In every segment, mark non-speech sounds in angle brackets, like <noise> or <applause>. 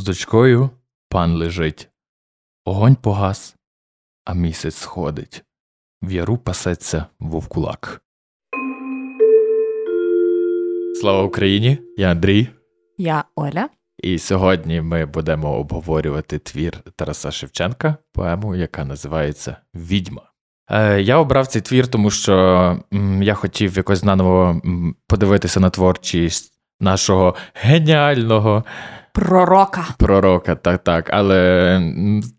З дочкою пан лежить, огонь погас, а місяць сходить. В яру пасеться вовкулак. Слава Україні! Я Андрій. Я Оля. І сьогодні ми будемо обговорювати твір Тараса Шевченка, поему, яка називається Відьма. Е, я обрав цей твір, тому що я хотів якось наново подивитися на творчість нашого геніального пророка. Пророка, так, так. Але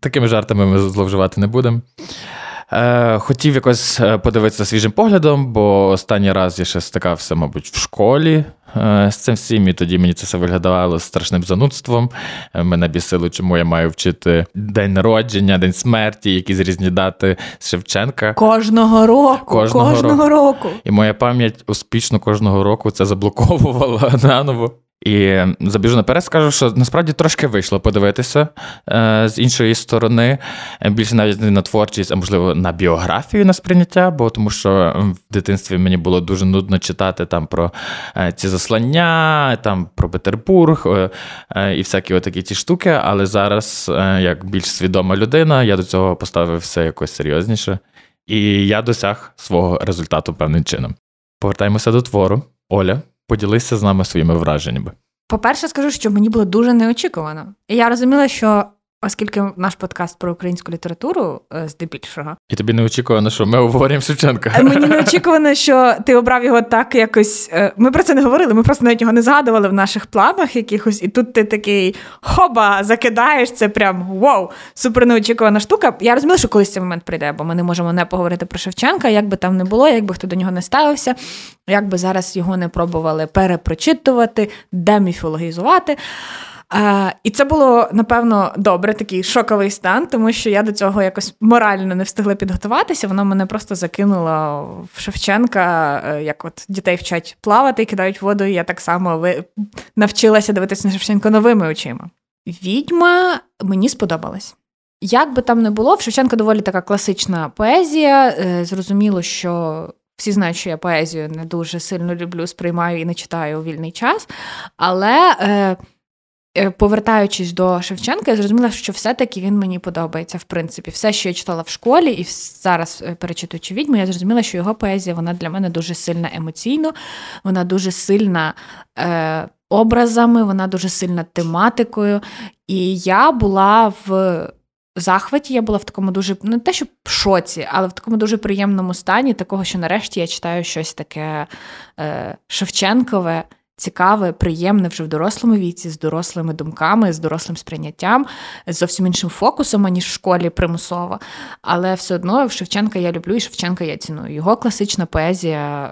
такими жартами ми зловживати не будемо. Е, хотів якось е, подивитися свіжим поглядом, бо останній раз я ще стикався, мабуть, в школі е, з цим всім, і тоді мені це все виглядало страшним занудством. Мене бісило, чому я маю вчити день народження, день смерті, якісь різні дати з Шевченка. Кожного року. Кожного, кожного року. року. І моя пам'ять успішно кожного року це заблоковувала <laughs> наново. І забіжу наперед, скажу, що насправді трошки вийшло подивитися е, з іншої сторони, більше навіть не на творчість, а можливо на біографію на сприйняття, бо тому що в дитинстві мені було дуже нудно читати там про е, ці заслання, там про Петербург е, е, і всякі отакі ті штуки. Але зараз, е, як більш свідома людина, я до цього поставив все якось серйозніше. І я досяг свого результату певним чином. Повертаємося до твору. Оля. Поділися з нами своїми враженнями. По-перше, скажу, що мені було дуже неочікувано. І я розуміла, що Оскільки наш подкаст про українську літературу е, здебільшого, і тобі не очікувано, що ми обговорюємо Шевченка. Е, мені <laughs> не очікувано, що ти обрав його так якось. Е, ми про це не говорили, ми просто навіть його не згадували в наших планах якихось, і тут ти такий хоба, закидаєш це прям вау, супер неочікувана штука. Я розуміла, що колись цей момент прийде, бо ми не можемо не поговорити про Шевченка, як би там не було, як би хто до нього не ставився, як би зараз його не пробували перепрочитувати, деміфологізувати. А, І це було напевно добре, такий шоковий стан, тому що я до цього якось морально не встигла підготуватися. Воно мене просто закинуло в Шевченка, е, як от дітей вчать плавати кидають воду. і Я так само навчилася дивитися на Шевченка новими очима. Відьма мені сподобалась. Як би там не було, в Шевченка доволі така класична поезія. Е, зрозуміло, що. Всі знають, що я поезію не дуже сильно люблю, сприймаю і не читаю у вільний час. Але е, Е, повертаючись до Шевченка, я зрозуміла, що все-таки він мені подобається. В принципі, все, що я читала в школі, і зараз е, перечитуючи відьму, я зрозуміла, що його поезія вона для мене дуже сильна емоційно, вона дуже сильна е, образами, вона дуже сильна тематикою. І я була в. Захваті я була в такому дуже не те, що в шоці, але в такому дуже приємному стані, такого, що нарешті я читаю щось таке е, Шевченкове, цікаве, приємне вже в дорослому віці, з дорослими думками, з дорослим сприйняттям, з зовсім іншим фокусом, аніж в школі примусово. Але все одно Шевченка я люблю і Шевченка я ціную. Його класична поезія.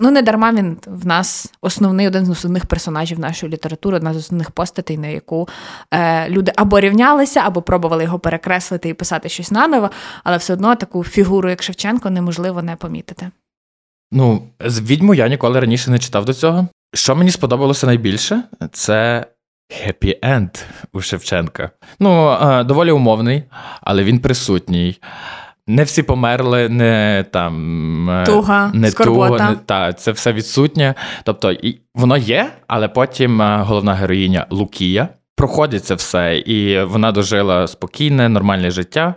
Ну, не дарма він в нас основний один з основних персонажів нашої літератури, одна з основних постатей, на яку е, люди або рівнялися, або пробували його перекреслити і писати щось наново, але все одно таку фігуру, як Шевченко, неможливо не помітити. Ну, з відьму я ніколи раніше не читав до цього. Що мені сподобалося найбільше, це хеппі енд у Шевченка. Ну, е, доволі умовний, але він присутній. Не всі померли, не там е, туга, не скорбота. туга, не, та, це все відсутнє. Тобто, і, воно є, але потім е, головна героїня Лукія. Проходить це все, і вона дожила спокійне, нормальне життя,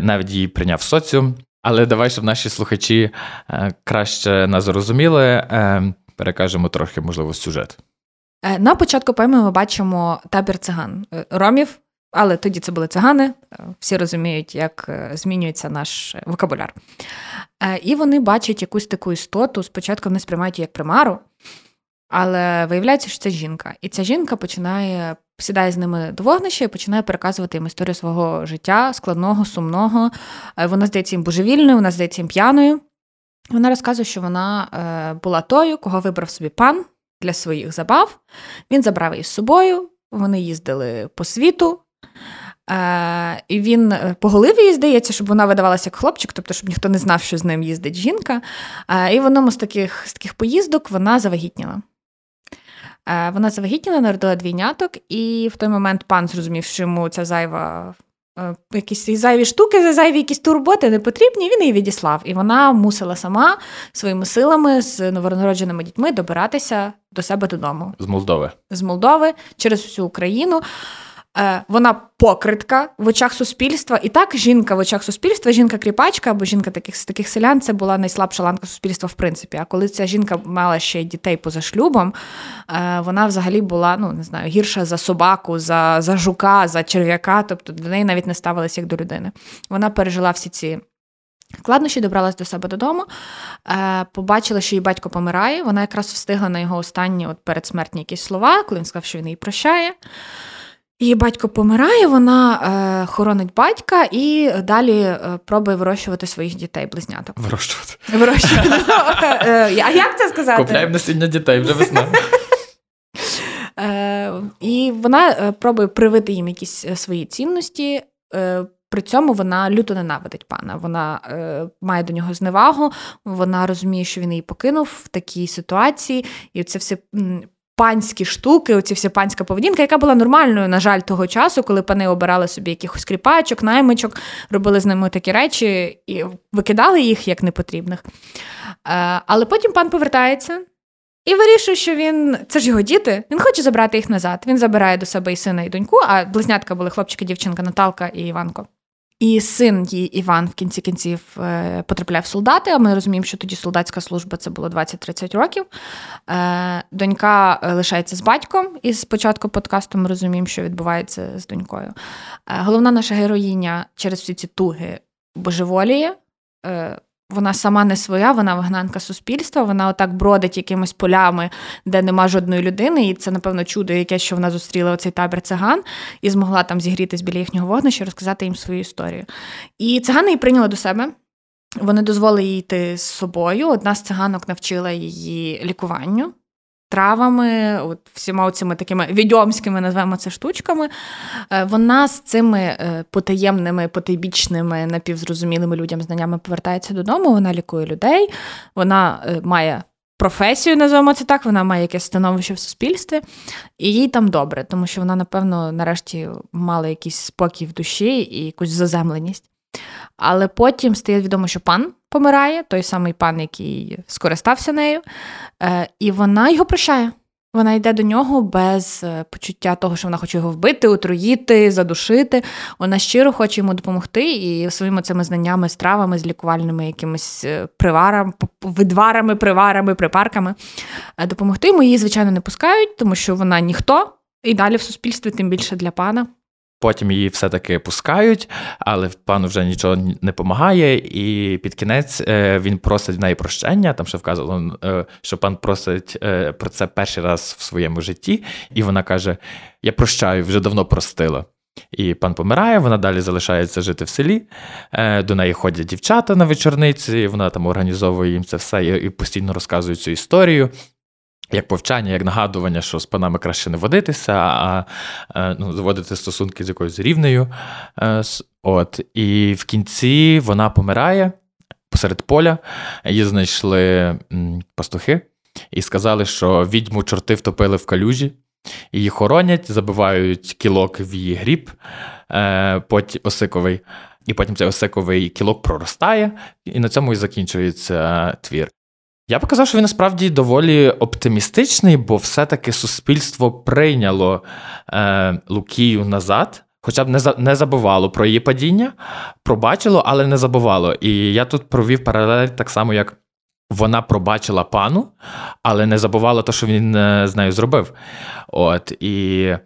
навіть її прийняв соціум. Але давай, щоб наші слухачі краще нас зрозуміли перекажемо трохи, можливо, сюжет. Е, на початку поеми ми бачимо табір циган е, ромів, але тоді це були цигани. Е, всі розуміють, як змінюється наш вокабуляр. І вони бачать якусь таку істоту. Спочатку вони сприймають її як примару, але виявляється, що це жінка. І ця жінка починає сідає з ними до вогнища і починає переказувати їм історію свого життя, складного, сумного. Вона здається їм божевільною, вона здається їм п'яною. Вона розказує, що вона е, була тою, кого вибрав собі пан для своїх забав. Він забрав її з собою, вони їздили по світу. Е, І він е, поголив її, здається, щоб вона видавалася як хлопчик, тобто, щоб ніхто не знав, що з ним їздить жінка. Е, І в одному з таких з таких поїздок вона завагітніла. Е, Вона завагітніла, народила двійняток, і в той момент пан зрозумів, що йому ця зайва е, якісь зайві штуки, зайві якісь турботи не потрібні, він її відіслав. І вона мусила сама своїми силами з новонародженими дітьми добиратися до себе додому. З Молдови. З Молдови через всю Україну. Е, вона покритка в очах суспільства. І так, жінка в очах суспільства, жінка-кріпачка або жінка таких таких селян, це була найслабша ланка суспільства, в принципі. А коли ця жінка мала ще дітей поза шлюбом, е, вона взагалі була, ну не знаю, гірша за собаку, за, за жука, за черв'яка. Тобто до неї навіть не ставилися як до людини. Вона пережила всі ці. Складнощі добралась до себе додому, е, побачила, що її батько помирає. Вона якраз встигла на його останні от передсмертні якісь слова, коли він сказав, що він її прощає. Її батько помирає, вона е, хоронить батька і далі е, пробує вирощувати своїх дітей, близняток. Вирощувати. Вирощувати. <laughs> Е, а як це сказати? Купляємо насіння дітей вже весна. <laughs> І вона пробує привити їм якісь свої цінності. При цьому вона люто ненавидить пана. Вона е, має до нього зневагу, вона розуміє, що він її покинув в такій ситуації, і це все панські штуки, оці вся панська поведінка, яка була нормальною, на жаль, того часу, коли пани обирали собі якихось кріпачок, наймичок, робили з ними такі речі і викидали їх як непотрібних. Е, але потім пан повертається. І вирішує, що він це ж його діти. Він хоче забрати їх назад. Він забирає до себе і сина, і доньку. А близнятка були хлопчики, дівчинка Наталка і Іванко. І син її Іван в кінці кінців е, потрапляє в солдати. А ми розуміємо, що тоді солдатська служба це було 20-30 років. Е, донька е, лишається з батьком, і спочатку подкасту ми розуміємо, що відбувається з донькою. Головна наша героїня через всі ці туги божеволіє вона сама не своя, вона вигнанка суспільства. Вона отак бродить якимись полями, де нема жодної людини. І це, напевно, чудо, яке що вона зустріла оцей табір циган і змогла там зігрітись біля їхнього вогнища, розказати їм свою історію. І цигани її прийняли до себе. Вони дозволили їй йти з собою. Одна з циганок навчила її лікуванню травами, от всіма цими такими відьомськими, називаємо це штучками, е, вона з цими е, потаємними, потайбічними, напівзрозумілими людям знаннями повертається додому, вона лікує людей, вона е, має. Професію, називаємо це так, вона має якесь становище в суспільстві, і їй там добре, тому що вона, напевно, нарешті мала якийсь спокій в душі і якусь заземленість. Але потім стає відомо, що пан помирає, той самий пан, який скористався нею, е, і вона його прощає. Вона йде до нього без е, почуття того, що вона хоче його вбити, отруїти, задушити. Вона щиро хоче йому допомогти і своїми цими знаннями, стравами, з лікувальними якимись е, приварами, видварами, приварами, припарками допомогти йому. Її, звичайно, не пускають, тому що вона ніхто. І далі в суспільстві, тим більше для пана. Потім її все-таки пускають, але пану вже нічого не допомагає, і під кінець е, він просить в неї прощення. Там ще вказано, е, що пан просить е, про це перший раз в своєму житті, і вона каже: Я прощаю, вже давно простила. І пан помирає, вона далі залишається жити в селі. До неї ходять дівчата на вечорниці, вона там організовує їм це все і постійно розказує цю історію як повчання, як нагадування, що з панами краще не водитися, а ну, заводити стосунки з якоюсь рівнею. Е, от. І в кінці вона помирає посеред поля, її знайшли пастухи і сказали, що відьму чорти втопили в калюжі, її хоронять, забивають кілок в її гріб, е, потім осиковий. І потім цей осиковий кілок проростає, і на цьому і закінчується твір. Я б казав, що він насправді доволі оптимістичний, бо все-таки суспільство прийняло е, Лукію назад, хоча б не за, не забувало про її падіння, пробачило, але не забувало. І я тут провів паралель так само, як вона пробачила пану, але не забувала те, що він е, з нею зробив. От, І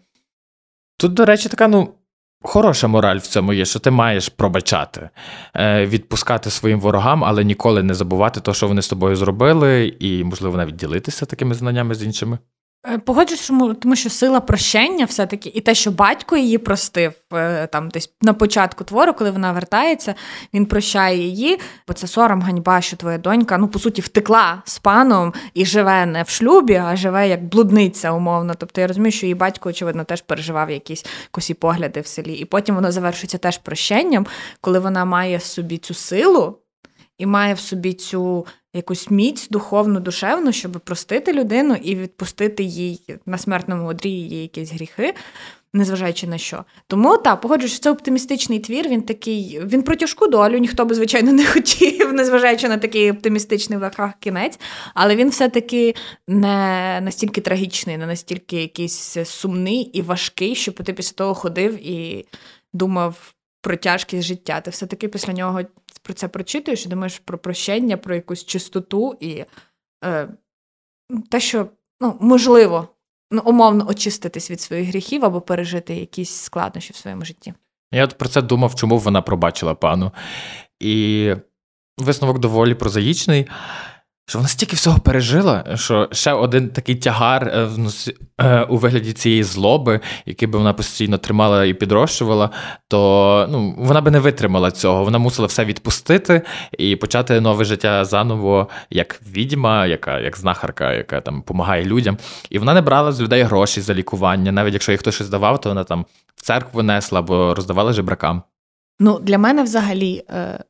тут, до речі, така, ну. Хороша мораль в цьому є, що ти маєш пробачати, е, відпускати своїм ворогам, але ніколи не забувати те, що вони з тобою зробили, і, можливо, навіть ділитися такими знаннями з іншими. Е, погоджуюсь, тому що сила прощення все-таки, і те, що батько її простив е, там десь на початку твору, коли вона вертається, він прощає її, бо це сором ганьба, що твоя донька, ну, по суті, втекла з паном і живе не в шлюбі, а живе як блудниця, умовно. Тобто я розумію, що її батько, очевидно, теж переживав якісь косі погляди в селі. І потім воно завершується теж прощенням, коли вона має в собі цю силу і має в собі цю якусь міць духовну, душевну, щоб простити людину і відпустити їй на смертному одрі її якісь гріхи незважаючи на що. Тому так, погоджуюсь, це оптимістичний твір. Він такий, він про тяжку долю, ніхто би, звичайно, <laughs> не хотів, незважаючи на такий оптимістичний в лаках кінець. Але він все-таки не настільки трагічний, не настільки якийсь сумний і важкий, щоб ти після того ходив і думав. Про тяжкість життя. Ти все-таки після нього про це прочитуєш і думаєш про прощення, про якусь чистоту і е, те, що ну, можливо, ну, умовно очиститись від своїх гріхів або пережити якісь складнощі в своєму житті. Я от про це думав, чому вона пробачила пану. І висновок доволі прозаїчний що вона стільки всього пережила, що ще один такий тягар е, е, у вигляді цієї злоби, який би вона постійно тримала і підрощувала, то ну, вона би не витримала цього. Вона мусила все відпустити і почати нове життя заново, як відьма, яка як знахарка, яка там допомагає людям. І вона не брала з людей гроші за лікування. Навіть якщо їй хтось щось давав, то вона там в церкву несла або роздавала жебракам. Ну, для мене взагалі. Е,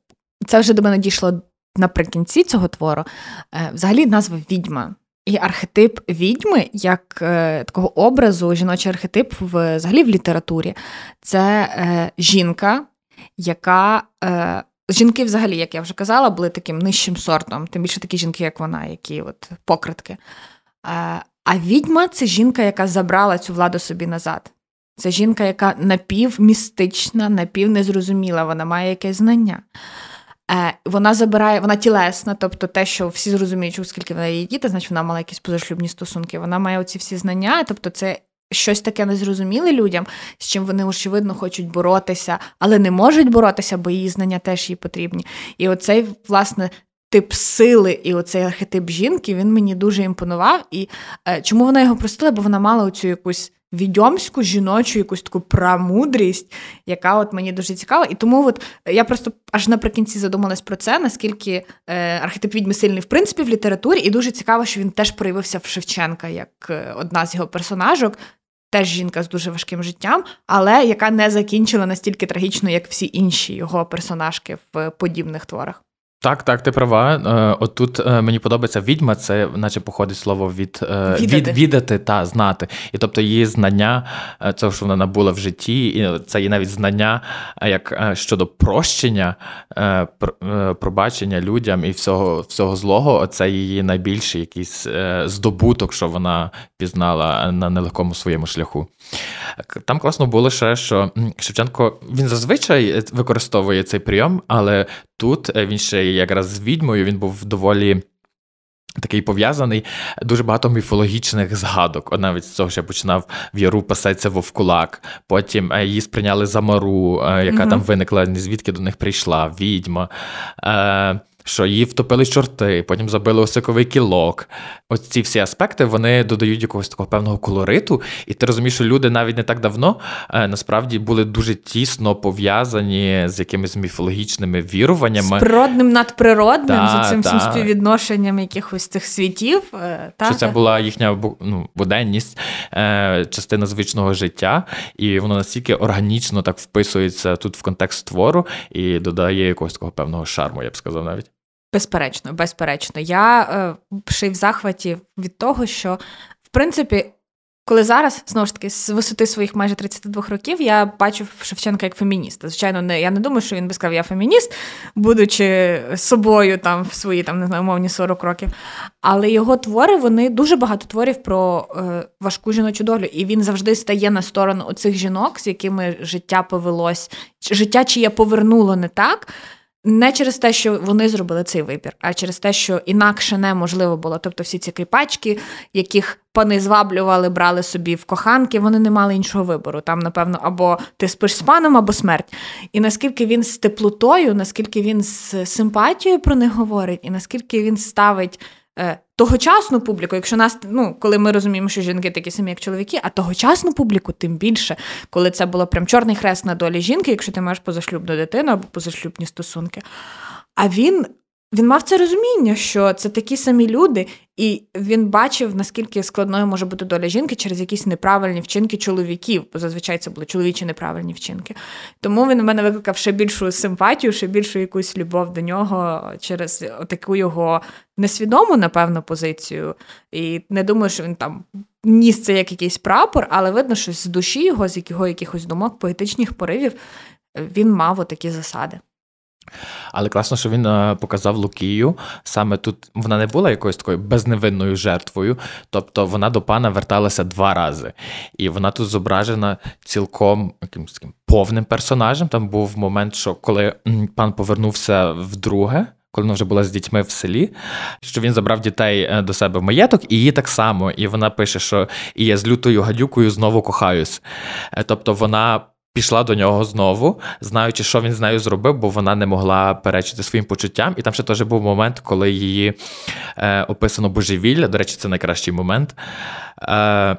це вже до мене дійшло наприкінці цього твору е, взагалі назва відьма. І архетип відьми, як е, такого образу, жіночий архетип в, взагалі в літературі, це е, жінка, яка. Е, Жінки, взагалі, як я вже казала, були таким нижчим сортом, тим більше такі жінки, як вона, які от покритки. Е, а відьма це жінка, яка забрала цю владу собі назад. Це жінка, яка напівмістична, напівнезрозуміла, вона має якесь знання. Е, Вона забирає, вона тілесна, тобто те, що всі зрозуміють, оскільки вона її діти, значить вона мала якісь позашлюбні стосунки. Вона має оці всі знання, тобто це. Щось таке незрозуміле людям, з чим вони, очевидно, хочуть боротися, але не можуть боротися, бо її знання теж їй потрібні. І оцей, власне, тип сили і оцей архетип жінки він мені дуже імпонував. І е, чому вона його простила? Бо вона мала оцю якусь відьомську жіночу якусь таку прамудрість, яка от мені дуже цікава. І тому от я просто аж наприкінці задумалась про це, наскільки е, архетип відьми сильний в принципі в літературі, і дуже цікаво, що він теж проявився в Шевченка як е, одна з його персонажок. Теж жінка з дуже важким життям, але яка не закінчила настільки трагічно, як всі інші його персонажки в подібних творах. Так, так, ти права. Е, отут е, мені подобається відьма, це наче походить слово від е, віддати. від віддати та знати. І тобто її знання, це що вона набула в житті, і це є навіть знання як щодо прощення, пробачення людям і всього всього злого. Це її найбільший якийсь здобуток, що вона пізнала на нелегкому своєму шляху. Там класно було ще, що Шевченко він зазвичай використовує цей прийом, але тут він ще якраз з відьмою він був доволі. Такий пов'язаний дуже багато міфологічних згадок. От навіть з цього що я починав в яру пасеться вовкулак. Потім е, її сприйняли за мару, е, яка mm там виникла, звідки до них прийшла, відьма. Е, що її втопили чорти, потім забили осиковий кілок. Ось ці всі аспекти вони додають якогось такого певного колориту, і ти розумієш, що люди навіть не так давно е, насправді були дуже тісно пов'язані з якимись міфологічними віруваннями. З природним надприродним, та, з цим всім співвідношенням якихось цих світів. Е, та, що це була їхня ну, буденність, е, частина звичного життя, і воно настільки органічно так вписується тут в контекст твору і додає якогось такого певного шарму, я б сказав навіть. Безперечно, безперечно. Я е, ще й в захваті від того, що в принципі. Коли зараз, знову ж таки, з висоти своїх майже 32 років я бачу Шевченка як фемініста. Звичайно, не я не думаю, що він би сказав, я фемініст, будучи собою там в свої там не знаю, умовні 40 років. Але його твори, вони дуже багато творів про е, важку жіночу долю. І він завжди стає на сторону оцих жінок, з якими життя повелось, життя чиє повернуло не так не через те, що вони зробили цей вибір, а через те, що інакше неможливо було. Тобто, всі ці кріпачки, яких пани зваблювали, брали собі в коханки, вони не мали іншого вибору. Там, напевно, або ти спиш з паном, або смерть. І наскільки він з теплотою, наскільки він з симпатією про них говорить, і наскільки він ставить. Тогочасну публіку, якщо нас, ну, коли ми розуміємо, що жінки такі самі, як чоловіки, а тогочасну публіку, тим більше, коли це було прям чорний хрест на долі жінки, якщо ти маєш позашлюбну дитину або позашлюбні стосунки. А він він мав це розуміння, що це такі самі люди, і він бачив, наскільки складною може бути доля жінки через якісь неправильні вчинки чоловіків, бо зазвичай це були чоловічі неправильні вчинки. Тому він у мене викликав ще більшу симпатію, ще більшу якусь любов до нього через таку його несвідому, напевно, позицію. І не думаю, що він там ніс це як якийсь прапор, але видно, що з душі його, з його якихось думок, поетичних поривів, він мав отакі засади. Але класно, що він е, показав Лукію. Саме тут вона не була якоюсь такою безневинною жертвою, тобто вона до пана верталася два рази. І вона тут зображена цілком якимось таким повним персонажем. Там був момент, що коли пан повернувся вдруге. Коли вона вже була з дітьми в селі, що він забрав дітей е, до себе в маєток, і її так само. І вона пише, що і я з лютою гадюкою знову кохаюсь. Е, тобто вона пішла до нього знову, знаючи, що він з нею зробив, бо вона не могла перечити своїм почуттям. І там ще теж був момент, коли її е, описано божевілля. До речі, це найкращий момент. Е,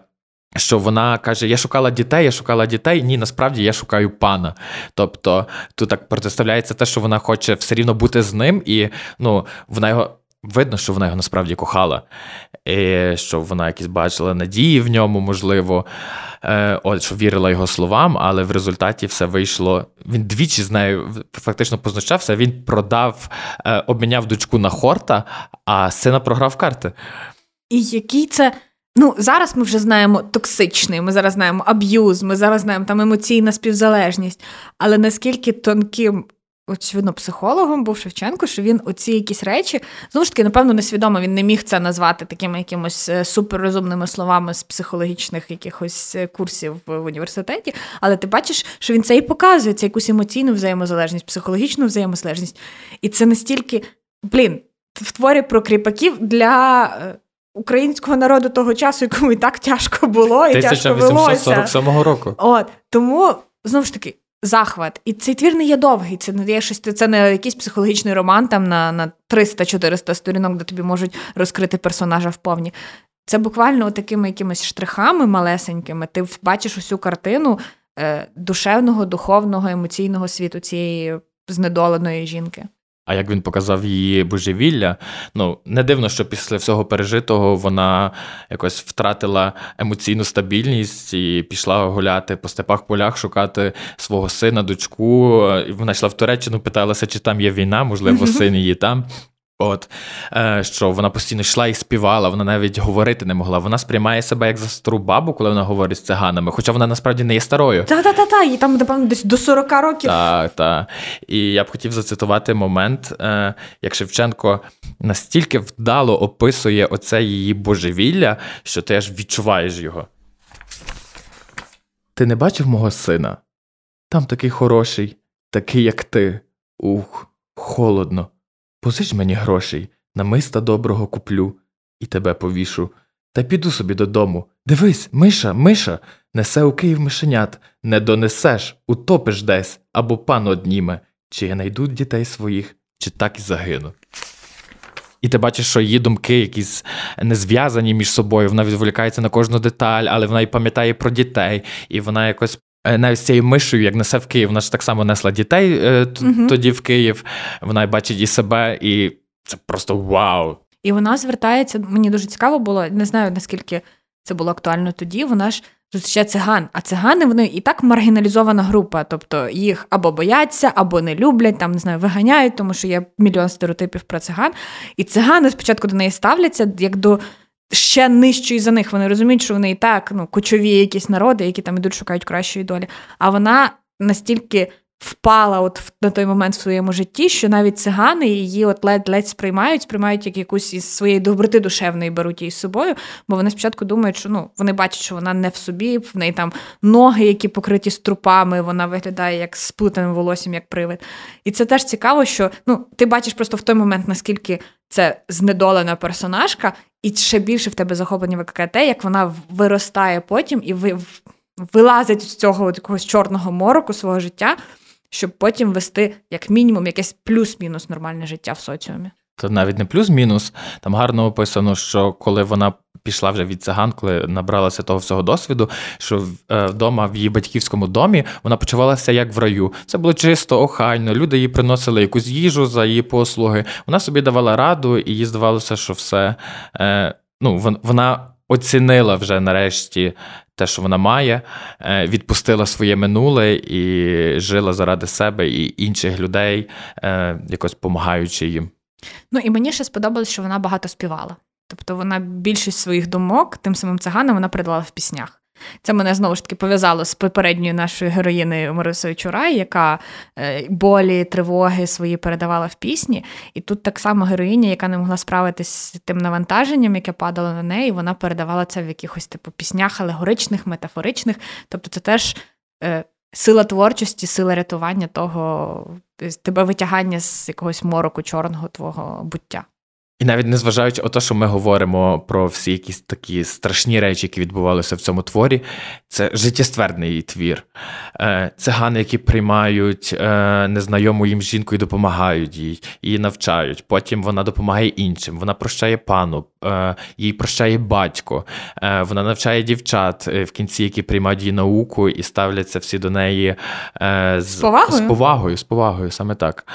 що вона каже: Я шукала дітей, я шукала дітей. Ні, насправді я шукаю пана. Тобто тут так протиставляється те, що вона хоче все рівно бути з ним, і ну, вона його видно, що вона його насправді кохала, і що вона якісь бачила надії в ньому, можливо, е, от, що вірила його словам, але в результаті все вийшло. Він двічі з нею фактично познущався. Він продав, е, обміняв дочку на хорта, а сина програв карти. І який це. Ну, зараз ми вже знаємо токсичний, ми зараз знаємо аб'юз, ми зараз знаємо там емоційна співзалежність. Але наскільки тонким очевидно, психологом був Шевченко, що він оці якісь речі, знову ж таки, напевно, несвідомо він не міг це назвати такими якимось е, суперрозумними словами з психологічних якихось е, курсів в університеті. Але ти бачиш, що він це і показує, це якусь емоційну взаємозалежність, психологічну взаємозалежність. І це настільки, блін, в творі про кріпаків для. Е, українського народу того часу, якому і так тяжко було, і тяжко велося. 1847 року. От тому знову ж таки захват. І цей твір не є довгий. Це не є щось, це не якийсь психологічний роман там на на 300-400 сторінок, де тобі можуть розкрити персонажа вповні. Це буквально такими якимись штрихами малесенькими. Ти бачиш усю картину е, душевного, духовного, емоційного світу цієї знедоленої жінки. А як він показав її божевілля, ну не дивно, що після всього пережитого вона якось втратила емоційну стабільність і пішла гуляти по степах полях, шукати свого сина, дочку. Вона йшла в Туреччину, питалася, чи там є війна, можливо, <laughs> син її там. От е, що вона постійно йшла і співала, вона навіть говорити не могла. Вона сприймає себе як за стару бабу, коли вона говорить з циганами, хоча вона насправді не є старою. Та-та-та, їй там, напевно, десь до 40 років. Так, так. І я б хотів зацитувати момент, е, як Шевченко настільки вдало описує оце її божевілля, що ти аж відчуваєш його. Ти не бачив мого сина? Там такий хороший, такий, як ти. Ух, холодно. Позич мені грошей, намиста доброго куплю і тебе повішу. Та піду собі додому. Дивись, миша, миша, несе у Київ мишенят, не донесеш, утопиш десь або пан одніме, чи я найду дітей своїх, чи так і загину. І ти бачиш, що її думки якісь не зв'язані між собою, вона відволікається на кожну деталь, але вона і пам'ятає про дітей, і вона якось навіть з цією мишею, як несе в Київ, вона ж так само несла дітей uh тоді в Київ. Вона бачить і себе, і це просто вау. І вона звертається. Мені дуже цікаво було, не знаю наскільки це було актуально тоді. Вона ж зустрічає циган. А цигани вони і так маргіналізована група. Тобто їх або бояться, або не люблять, там не знаю, виганяють, тому що є мільйон стереотипів про циган. І цигани спочатку до неї ставляться як до ще нижчої за них. Вони розуміють, що вони і так ну, кочові якісь народи, які там ідуть, шукають кращої долі. А вона настільки впала от на той момент в своєму житті, що навіть цигани її от ледь-ледь сприймають, сприймають як якусь із своєї доброти душевної беруть її з собою, бо вони спочатку думають, що ну вони бачать, що вона не в собі, в неї там ноги, які покриті струпами, вона виглядає як сплутаним волоссям, як привид. І це теж цікаво, що ну ти бачиш просто в той момент, наскільки це знедолена персонажка, і ще більше в тебе захоплення викликає те, як вона виростає потім і ви, вилазить з цього якогось чорного мороку свого життя, щоб потім вести, як мінімум, якесь плюс-мінус нормальне життя в соціумі. Це навіть не плюс-мінус. Там гарно описано, що коли вона пішла вже від циган, коли набралася того всього досвіду, що вдома в її батьківському домі вона почувалася як в раю. Це було чисто, охайно. Люди їй приносили якусь їжу за її послуги. Вона собі давала раду, і їй здавалося, що все ну, вона оцінила вже нарешті те, що вона має, е, відпустила своє минуле і жила заради себе і інших людей, е, якось допомагаючи їм. Ну і мені ще сподобалось, що вона багато співала. Тобто вона більшість своїх думок тим самим циганам вона передала в піснях. Це мене знову ж таки пов'язало з попередньою нашою героїною Марисою Чурай, яка е, болі, тривоги свої передавала в пісні. І тут так само героїня, яка не могла справитись з тим навантаженням, яке падало на неї, вона передавала це в якихось типу піснях алегоричних, метафоричних. Тобто, це теж е, сила творчості, сила рятування того, тебе витягання з якогось мороку чорного твого буття. І навіть незважаючи на те, що ми говоримо про всі якісь такі страшні речі, які відбувалися в цьому творі, це життєстверний твір. Е, цигани, які приймають е, незнайому їм жінку і допомагають їй, її навчають. Потім вона допомагає іншим. Вона прощає пану, е, їй прощає батько, вона навчає дівчат в кінці, які приймають її науку і ставляться всі до неї з, з повагою. З повагою, з повагою, саме так.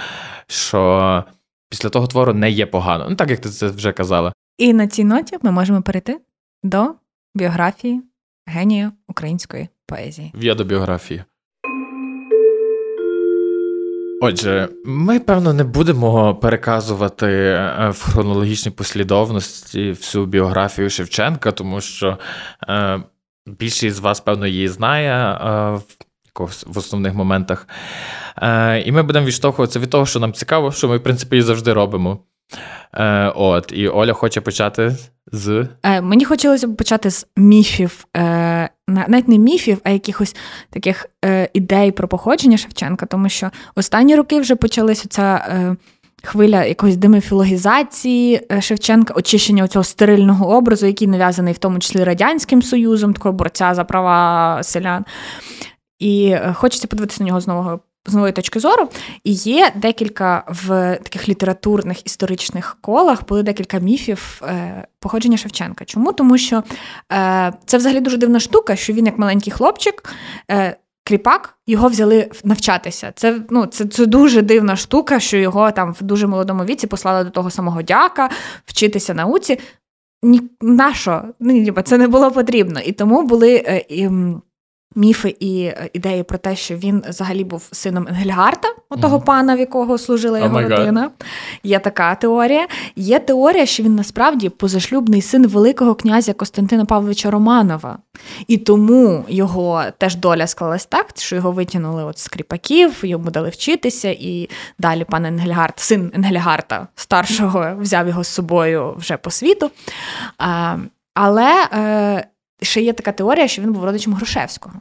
Що після того твору не є погано. Ну так як ти це вже казала. І на цій ноті ми можемо перейти до біографії генія української поезії. Я до біографії. Отже, ми, певно, не будемо переказувати е, в хронологічній послідовності всю біографію Шевченка, тому що е, більшість з вас, певно, її знає е, в основних моментах. Е, І ми будемо відштовхуватися від того, що нам цікаво, що ми, в принципі, і завжди робимо. Е, От, І Оля хоче почати з. Е, Мені хотілося б почати з міфів, е, навіть не міфів, а якихось таких е, ідей про походження Шевченка, тому що останні роки вже почалася ця. Е, Хвиля якоїсь демифілогізації е, Шевченка, очищення цього стерильного образу, який нав'язаний в тому числі Радянським Союзом, такого борця за права селян. І е, хочеться подивитися на нього з нового з нової точки зору. І є декілька в таких літературних історичних колах були декілька міфів е, походження Шевченка. Чому? Тому що е, це взагалі дуже дивна штука, що він, як маленький хлопчик, е, кріпак, його взяли навчатися. Це ну, це, це дуже дивна штука, що його там в дуже молодому віці послали до того самого дяка вчитися науці. Ні, на що? Ну, це не було потрібно. І тому були. Е, і, міфи і е, ідеї про те, що він взагалі був сином Енгельгарта, отого mm. пана, в якого служила його oh родина. Є така теорія. Є теорія, що він насправді позашлюбний син Великого князя Костянтина Павловича Романова. І тому його теж доля склалась так, що його витягнули от з кріпаків, йому дали вчитися, і далі пан Енгельгард, син Енгельгарта старшого, взяв його з собою вже по світу. А, Але е, ще є така теорія, що він був родичем Грушевського.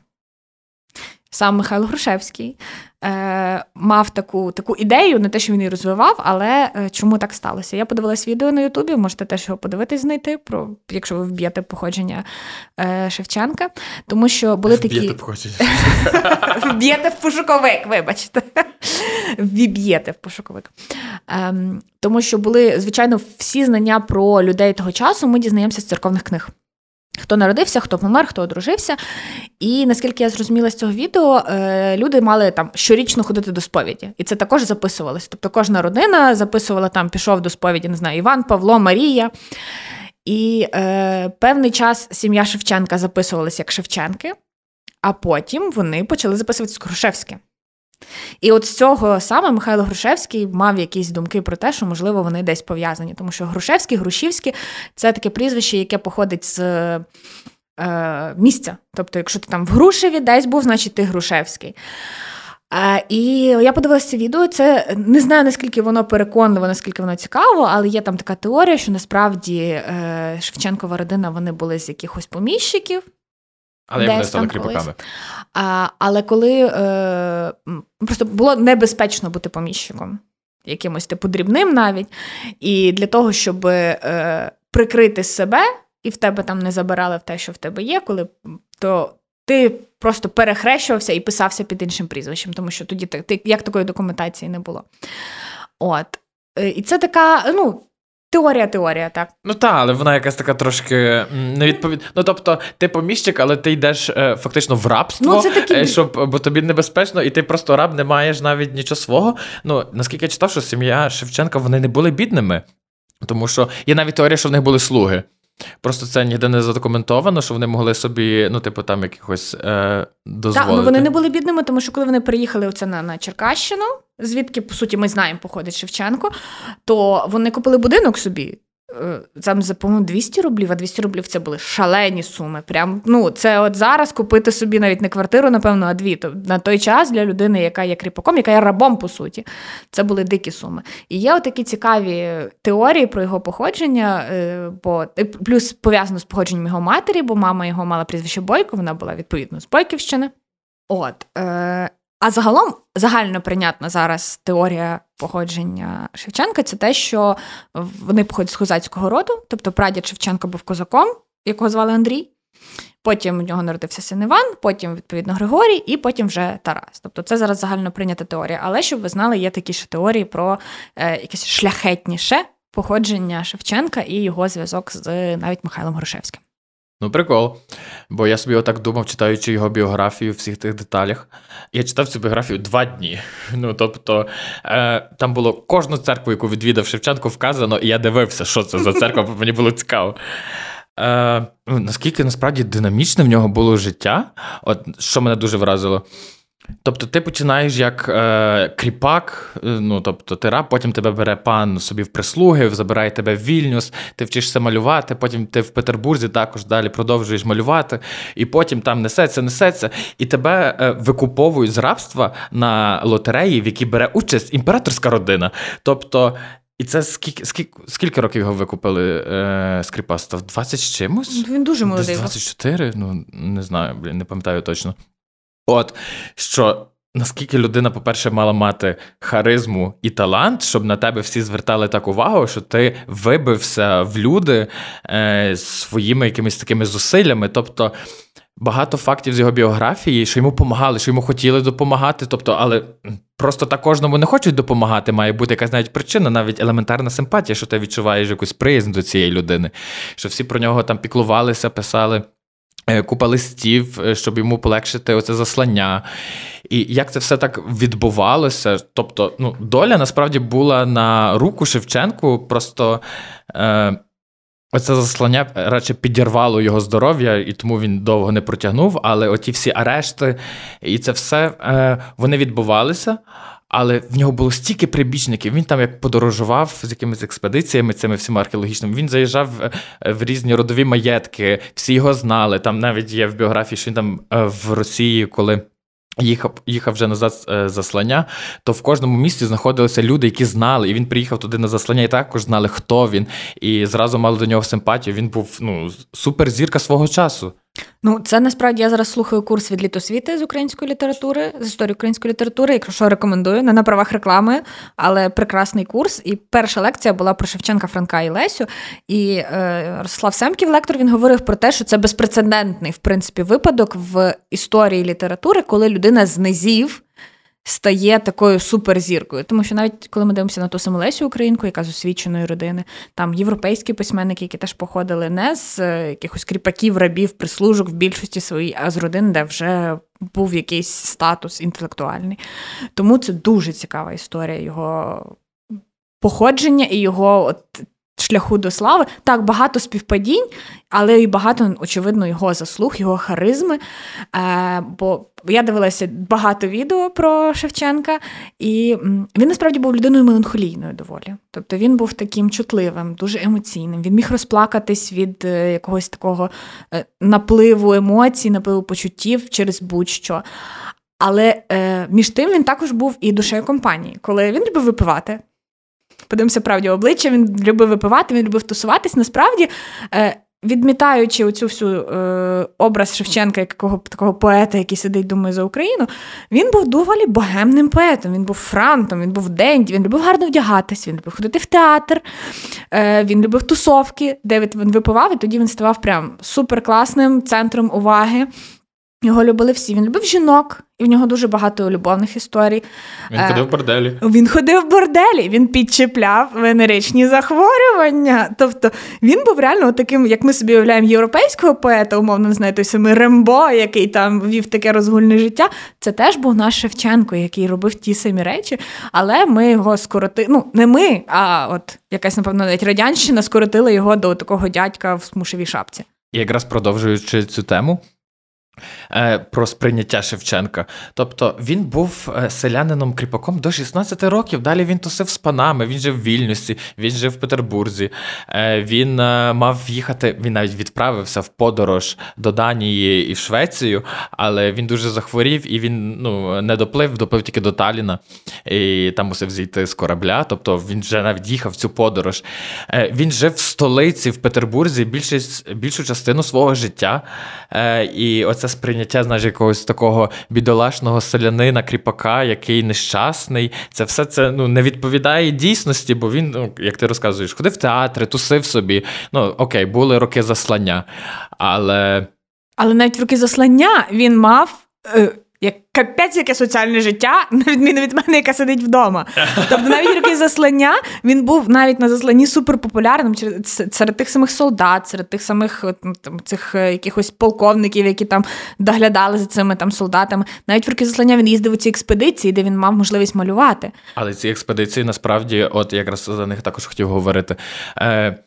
Сам Михайло Грушевський е, мав таку таку ідею, не те, що він її розвивав, але е, чому так сталося? Я подивилась відео на Ютубі, можете теж його подивитись, знайти, про, якщо ви вб'єте походження е, Шевченка. Тому що були такі. Вб'єте походження. <laughs> Вб'єте в пошуковик, вибачте. Віб'єте в пошуковик. Ем, Тому що були, звичайно, всі знання про людей того часу ми дізнаємося з церковних книг. Хто народився, хто помер, хто одружився. І наскільки я зрозуміла з цього відео, е, люди мали там щорічно ходити до сповіді. І це також записувалось. Тобто кожна родина записувала там, пішов до сповіді, не знаю, Іван, Павло, Марія. І е, певний час сім'я Шевченка записувалася як Шевченки, а потім вони почали записуватися Крушевське. І от з цього саме Михайло Грушевський мав якісь думки про те, що, можливо, вони десь пов'язані. Тому що Грушевський, Грушівський це таке прізвище, яке походить з е, місця. Тобто, якщо ти там в Грушеві десь був, значить ти Грушевський. Е, і я подивилася відео. Це не знаю, наскільки воно переконливо, наскільки воно цікаво, але є там така теорія, що насправді е, Шевченкова родина вони були з якихось поміщиків. Але як вони стали кріпаками. А, Але коли е, просто було небезпечно бути поміщиком, якимось типу дрібним навіть. І для того, щоб е, прикрити себе, і в тебе там не забирали в те, що в тебе є, коли то ти просто перехрещувався і писався під іншим прізвищем, тому що тоді ти, як такої документації не було. От. Е, і це така, ну, Теорія, теорія, так. Ну так, але вона якась така трошки невідповідна. Ну тобто, ти поміщик, але ти йдеш е, фактично в рабство, ну, це такі... е, щоб, бо тобі небезпечно, і ти просто раб не маєш навіть нічого свого. Ну наскільки я читав, що сім'я Шевченка вони не були бідними, тому що є навіть теорія, що в них були слуги. Просто це ніде не задокументовано, що вони могли собі, ну, типу, там якихось е, дозволити. Так, ну вони не були бідними, тому що коли вони приїхали оце на, на Черкащину, звідки, по суті, ми знаємо, походить Шевченко, то вони купили будинок собі. Е, там за по-моєму 200 рублів, а 200 рублів це були шалені суми. Прям ну це от зараз купити собі навіть не квартиру, напевно, а дві. То на той час для людини, яка є кріпаком, яка є рабом, по суті, це були дикі суми. І є такі цікаві теорії про його походження, е, бо е, плюс пов'язано з походженням його матері, бо мама його мала прізвище Бойко, вона була відповідно з Бойківщини. От. Е, а загалом загально прийнятна зараз теорія походження Шевченка це те, що вони походять з козацького роду, тобто прадід Шевченко був козаком, якого звали Андрій. Потім у нього народився син Іван, потім, відповідно, Григорій, і потім вже Тарас. Тобто це зараз загально прийнята теорія. Але щоб ви знали, є такі ж теорії про е, якесь шляхетніше походження Шевченка і його зв'язок з навіть Михайлом Грушевським. Ну, прикол. Бо я собі отак думав, читаючи його біографію в всіх тих деталях. Я читав цю біографію два дні. <laughs> Ну, тобто, е, там було кожну церкву, яку відвідав Шевченко, вказано, і я дивився, що це за церква, бо мені було цікаво. Е, ну, Наскільки насправді динамічне в нього було життя, от що мене дуже вразило. Тобто ти починаєш як е, кріпак, е, ну тобто ти раб, потім тебе бере пан собі в прислуги, забирає тебе в Вільнюс, ти вчишся малювати, потім ти в Петербурзі також далі продовжуєш малювати, і потім там несеться, несеться, і тебе е, викуповують з рабства на лотереї, в якій бере участь імператорська родина. Тобто. І це скільки скільки, скільки років його викупили е, з кріпацтва? 20 з чимось? Він дуже молодий. 24? Ну, не знаю, блін, не пам'ятаю точно. От що наскільки людина, по-перше, мала мати харизму і талант, щоб на тебе всі звертали так увагу, що ти вибився в люди е, своїми якимись такими зусиллями. Тобто. Багато фактів з його біографії, що йому допомагали, що йому хотіли допомагати. Тобто, але просто так кожному не хочуть допомагати. Має бути якась навіть причина, навіть елементарна симпатія, що ти відчуваєш якусь приязнь до цієї людини, що всі про нього там піклувалися, писали. Е, купа листів, е, щоб йому полегшити оце заслання. І як це все так відбувалося? Тобто, ну, доля насправді була на руку Шевченку, просто е, оце заслання радше підірвало його здоров'я, і тому він довго не протягнув. Але оті всі арешти і це все е, вони відбувалися. Але в нього було стільки прибічників. Він там як подорожував з якимись експедиціями, цими всіма археологічними. Він заїжджав е, в різні родові маєтки, всі його знали. Там навіть є в біографії, що він там е, в Росії, коли. Їхав їхав вже е, заслання, то в кожному місці знаходилися люди, які знали, і він приїхав туди на заслання, і також знали, хто він, і зразу мали до нього симпатію. Він був ну суперзірка свого часу. Ну, це насправді я зараз слухаю курс від літосвіти з української літератури, з історії української літератури, якщо що рекомендую, не на правах реклами, але прекрасний курс. І перша лекція була про Шевченка, Франка і Лесю. І е, Рослав Семків, лектор, він говорив про те, що це безпрецедентний в принципі випадок в історії літератури, коли людина з низів стає такою суперзіркою. Тому що навіть коли ми дивимося на ту саму Лесю Українку, яка з освіченої родини, там європейські письменники, які теж походили не з е, якихось кріпаків, рабів, прислужок в більшості своїй, а з родин, де вже був якийсь статус інтелектуальний. Тому це дуже цікава історія його. Походження і його от шляху до слави. Так, багато співпадінь, але і багато, очевидно, його заслуг, його харизми. Е, Бо я дивилася багато відео про Шевченка, і він насправді був людиною меланхолійною доволі. Тобто він був таким чутливим, дуже емоційним. Він міг розплакатись від е, якогось такого е, напливу емоцій, напливу почуттів через будь-що. Але е, між тим він також був і душею компанії, коли він любив випивати подивимося правді обличчя, він любив випивати, він любив тусуватись. Насправді, е, відмітаючи оцю всю е, образ Шевченка, якого такого поета, який сидить, думає за Україну, він був доволі богемним поетом. Він був франтом, він був денді, він любив гарно вдягатись, він любив ходити в театр, е, він любив тусовки, де він випивав, і тоді він ставав прям суперкласним центром уваги. Його любили всі. Він любив жінок, і в нього дуже багато любовних історій. Він е, ходив в борделі. Він ходив в борделі, він підчіпляв венеричні захворювання. Тобто він був реально таким, як ми собі уявляємо, європейського поета, умовно не знаю, той самий Рембо, який там вів таке розгульне життя. Це теж був наш Шевченко, який робив ті самі речі, але ми його скоротили. Ну, не ми, а от якась, напевно, навіть радянщина скоротила його до такого дядька в смушевій шапці. І якраз продовжуючи цю тему, про сприйняття Шевченка. Тобто він був е, селянином кріпаком до 16 років. Далі він тусив з панами, він жив в Вільнюсі, він жив в Петербурзі. Е, він мав їхати, він навіть відправився в подорож до Данії і в Швецію, але він дуже захворів і він ну, не доплив, доплив тільки до Таліна. І там мусив зійти з корабля. Тобто він вже навіть їхав в цю подорож. Він жив в столиці в Петербурзі більшість, більшу частину свого життя. І оце сприйняття знаєш, якогось такого бідолашного селянина, кріпака, який нещасний. Це все це ну, не відповідає дійсності, бо він, ну, як ти розказуєш, ходив в театри, тусив собі. Ну, окей, були роки заслання. Але. Але навіть в роки заслання він мав. Е, як капець, яке соціальне життя, <laughs> на відміну від мене, яка сидить вдома. <laughs> Тобто, навіть роки заслання він був навіть на засланні суперпопулярним серед тих самих солдат, серед тих самих ну, там, цих е, якихось полковників, які там доглядали за цими там солдатами. Навіть в роки заслання він їздив у ці експедиції, де він мав можливість малювати. Але ці експедиції насправді, от якраз за них також хотів говорити. Е,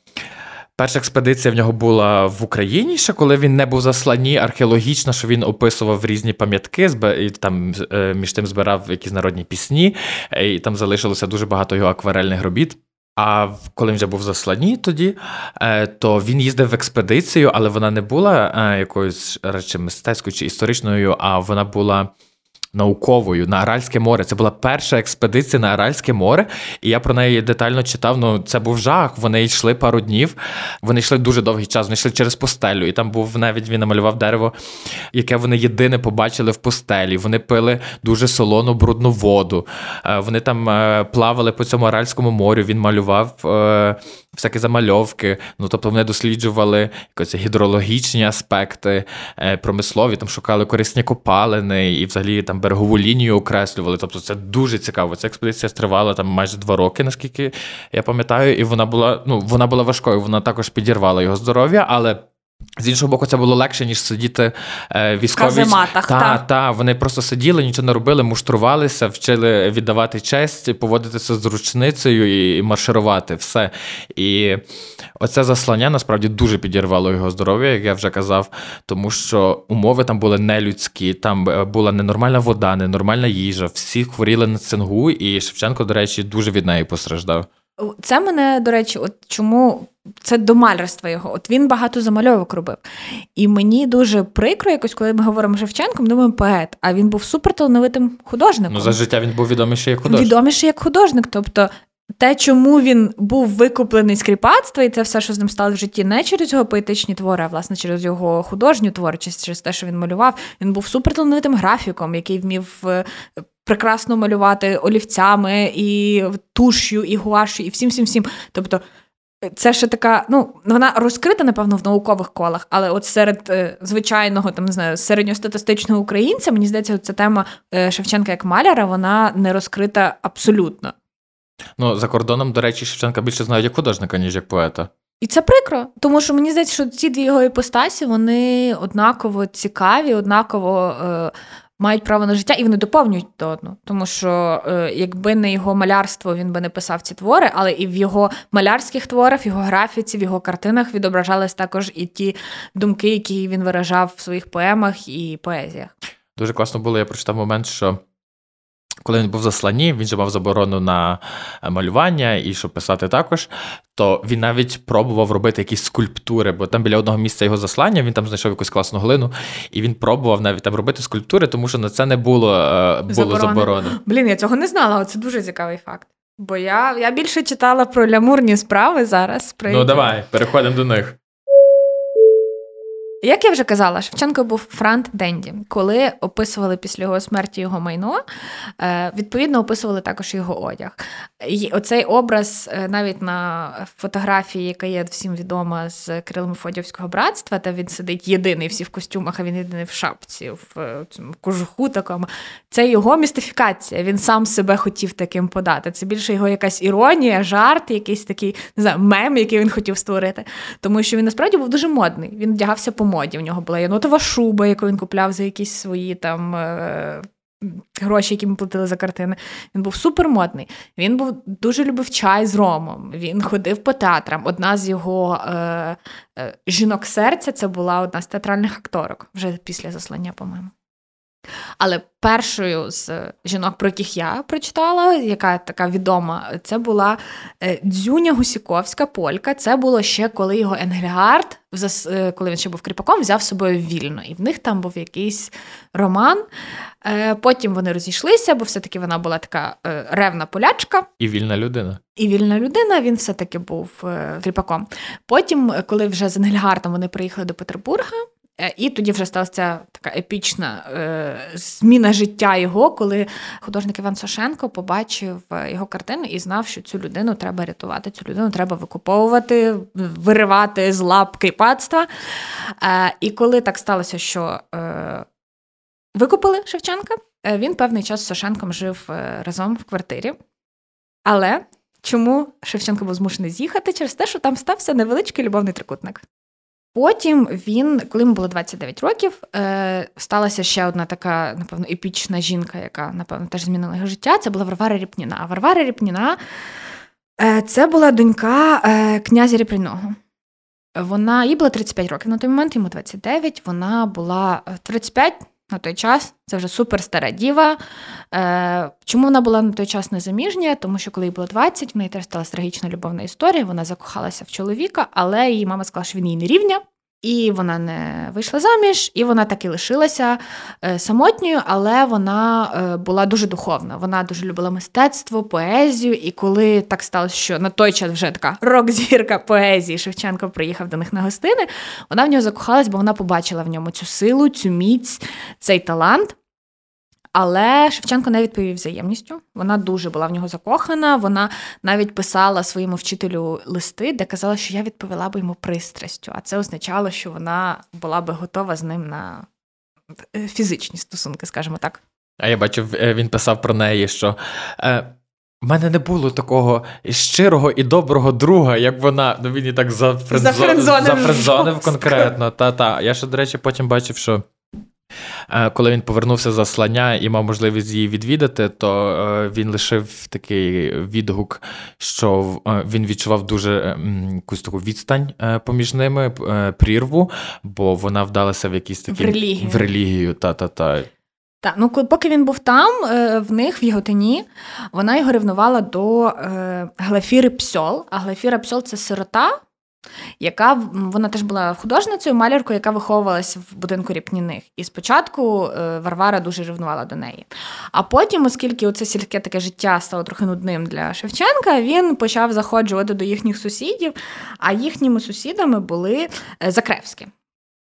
Перша експедиція в нього була в Україні, ще коли він не був заслані, археологічно, що він описував різні пам'ятки, і там е, між тим збирав якісь народні пісні, і там залишилося дуже багато його акварельних робіт. А коли він вже був заслані тоді, е, то він їздив в експедицію, але вона не була е, якоюсь речі мистецькою чи історичною, а вона була науковою на Аральське море. Це була перша експедиція на Аральське море, і я про неї детально читав. Ну, це був жах. Вони йшли пару днів. Вони йшли дуже довгий час. Вони йшли через пустелю. І там був навіть він намалював дерево, яке вони єдине побачили в пустелі. Вони пили дуже солону, брудну воду. Е, вони там е, плавали по цьому Аральському морю. Він малював е, всякі замальовки. Ну тобто вони досліджували якось гідрологічні аспекти, промислові, там шукали корисні копалини і взагалі там берегову лінію окреслювали. Тобто це дуже цікаво. Ця експедиція тривала там майже два роки, наскільки я пам'ятаю, і вона була ну, вона була важкою, вона також підірвала його здоров'я, але. З іншого боку, це було легше, ніж сидіти е, військові. В казематах, та, та, та, Вони просто сиділи, нічого не робили, муштрувалися, вчили віддавати честь, поводитися з ручницею і марширувати все. І оце заслання насправді дуже підірвало його здоров'я, як я вже казав, тому що умови там були нелюдські, там е, була ненормальна вода, ненормальна їжа, всі хворіли на цингу, і Шевченко, до речі, дуже від неї постраждав. Це мене, до речі, от чому це до малярства його. От він багато замальовок робив. І мені дуже прикро, якось, коли ми говоримо Шевченко, ми думаємо поет, а він був суперталановитим художником. Ну, за життя він був відоміший як художник. Відоміший як художник. Тобто те, чому він був викуплений з кріпацтва, і це все, що з ним стало в житті, не через його поетичні твори, а власне через його художню творчість, через те, що він малював. Він був суперталановитим графіком, який вмів е, прекрасно малювати олівцями, і туш'ю, і гуашю, і всім, всім, всім. Тобто. Це ще така, ну вона розкрита, напевно, в наукових колах, але от серед е, звичайного там не знаю середньостатистичного українця, мені здається, ця тема е, Шевченка як маляра, вона не розкрита абсолютно. Ну за кордоном, до речі, Шевченка більше знають як художника, ніж як поета. І це прикро, тому що мені здається, що ці дві його іпостасі вони однаково цікаві, однаково е, мають право на життя, і вони доповнюють до одного. Тому що е, якби не його малярство, він би не писав ці твори, але і в його малярських творах, в його графіці, в його картинах відображались також і ті думки, які він виражав в своїх поемах і поезіях. Дуже класно було. Я прочитав момент, що коли він був в засланні, він же мав заборону на е, малювання і щоб писати також, то він навіть пробував робити якісь скульптури, бо там біля одного місця його заслання, він там знайшов якусь класну глину, і він пробував навіть там робити скульптури, тому що на це не було е, було заборони. Блін, я цього не знала, це дуже цікавий факт. Бо я я більше читала про лямурні справи зараз. Про ну, давай, переходимо до них. Як я вже казала, Шевченко був франт Денді. Коли описували після його смерті його майно, е, відповідно описували також його одяг. І Оцей образ е, навіть на фотографії, яка є всім відома з Кирилом Фодівського братства, де він сидить єдиний всі в костюмах, а він єдиний в шапці, в цьому кожуху такому. Це його містифікація. Він сам себе хотів таким подати. Це більше його якась іронія, жарт, якийсь такий не знаю, мем, який він хотів створити. Тому що він насправді був дуже модний. Він вдягався по моді. В нього була янотова шуба, яку він купляв за якісь свої там. Е- Гроші, які ми платили за картини, він був супермодний. Він був дуже любив чай з ромом. Він ходив по театрам. Одна з його е, е, жінок серця це була одна з театральних акторок вже після заслання, по-моєму. Але першою з жінок, про яких я прочитала, яка така відома, це була е, Дзюня Гусіковська полька. Це було ще коли його Енгельгард, е, коли він ще був кріпаком, взяв з собою вільно. І в них там був якийсь роман. Е, потім вони розійшлися, бо все-таки вона була така ревна полячка. І вільна людина. І вільна людина, він все-таки був кріпаком. Потім, коли вже з Енгельгардом вони приїхали до Петербурга. Е, і тоді вже сталася така епічна е, зміна життя його, коли художник Іван Сошенко побачив е, його картину і знав, що цю людину треба рятувати, цю людину треба викуповувати, виривати з лап кріпацтва. І коли так сталося, що викупили Шевченка, він певний час з Сошенком жив разом в квартирі. Але чому Шевченко був змушений з'їхати? Через те, що там стався невеличкий любовний трикутник. Потім він, коли йому було 29 років, е, сталася ще одна така, напевно, епічна жінка, яка, напевно, теж змінила його життя. Це була Варвара Ріпніна. А Варвара Ріпніна е, це була донька е, князя Ріпріного. Вона їй було 35 років на той момент, йому 29. Вона була 35 на той час. Це вже суперстара діва. Е, Чому вона була на той час незаміжня? Тому що коли їй було 20, в неї теж сталася трагічна любовна історія. Вона закохалася в чоловіка, але її мама сказала, що він їй не рівня. І вона не вийшла заміж, і вона так і лишилася е, самотньою, але вона е, була дуже духовна. Вона дуже любила мистецтво, поезію. І коли так сталося, що на той час вже така рок-зірка поезії Шевченко приїхав до них на гостини, вона в нього закохалась, бо вона побачила в ньому цю силу, цю міць, цей талант. Але Шевченко не відповів взаємністю. Вона дуже була в нього закохана. Вона навіть писала своєму вчителю листи, де казала, що я відповіла би йому пристрастю. А це означало, що вона була би готова з ним на е, фізичні стосунки, скажімо так. А я бачив, е, він писав про неї, що. Е... У мене не було такого щирого і доброго друга, як вона. Ну він і так зафрензонив, зафрензонив конкретно. Та-та. Я ще, до речі, потім бачив, що Е, коли він повернувся з заслання і мав можливість її відвідати, то е, він лишив такий відгук, що е, він відчував дуже якусь таку відстань поміж ними, прірву, бо вона вдалася в якісь такі в релігію. В релігію та-та-та. Так, ну поки він був там, в них в Яготині, вона його ревнувала до Глафіри Псьол. А Глафіра Псьол це сирота, яка вона теж була художницею, маляркою, яка виховувалася в будинку ріпніних. І спочатку е, Варвара дуже ревнувала до неї. А потім, оскільки це сільське таке життя стало трохи нудним для Шевченка, він почав заходжувати до їхніх сусідів, а їхніми сусідами були е, Закревські.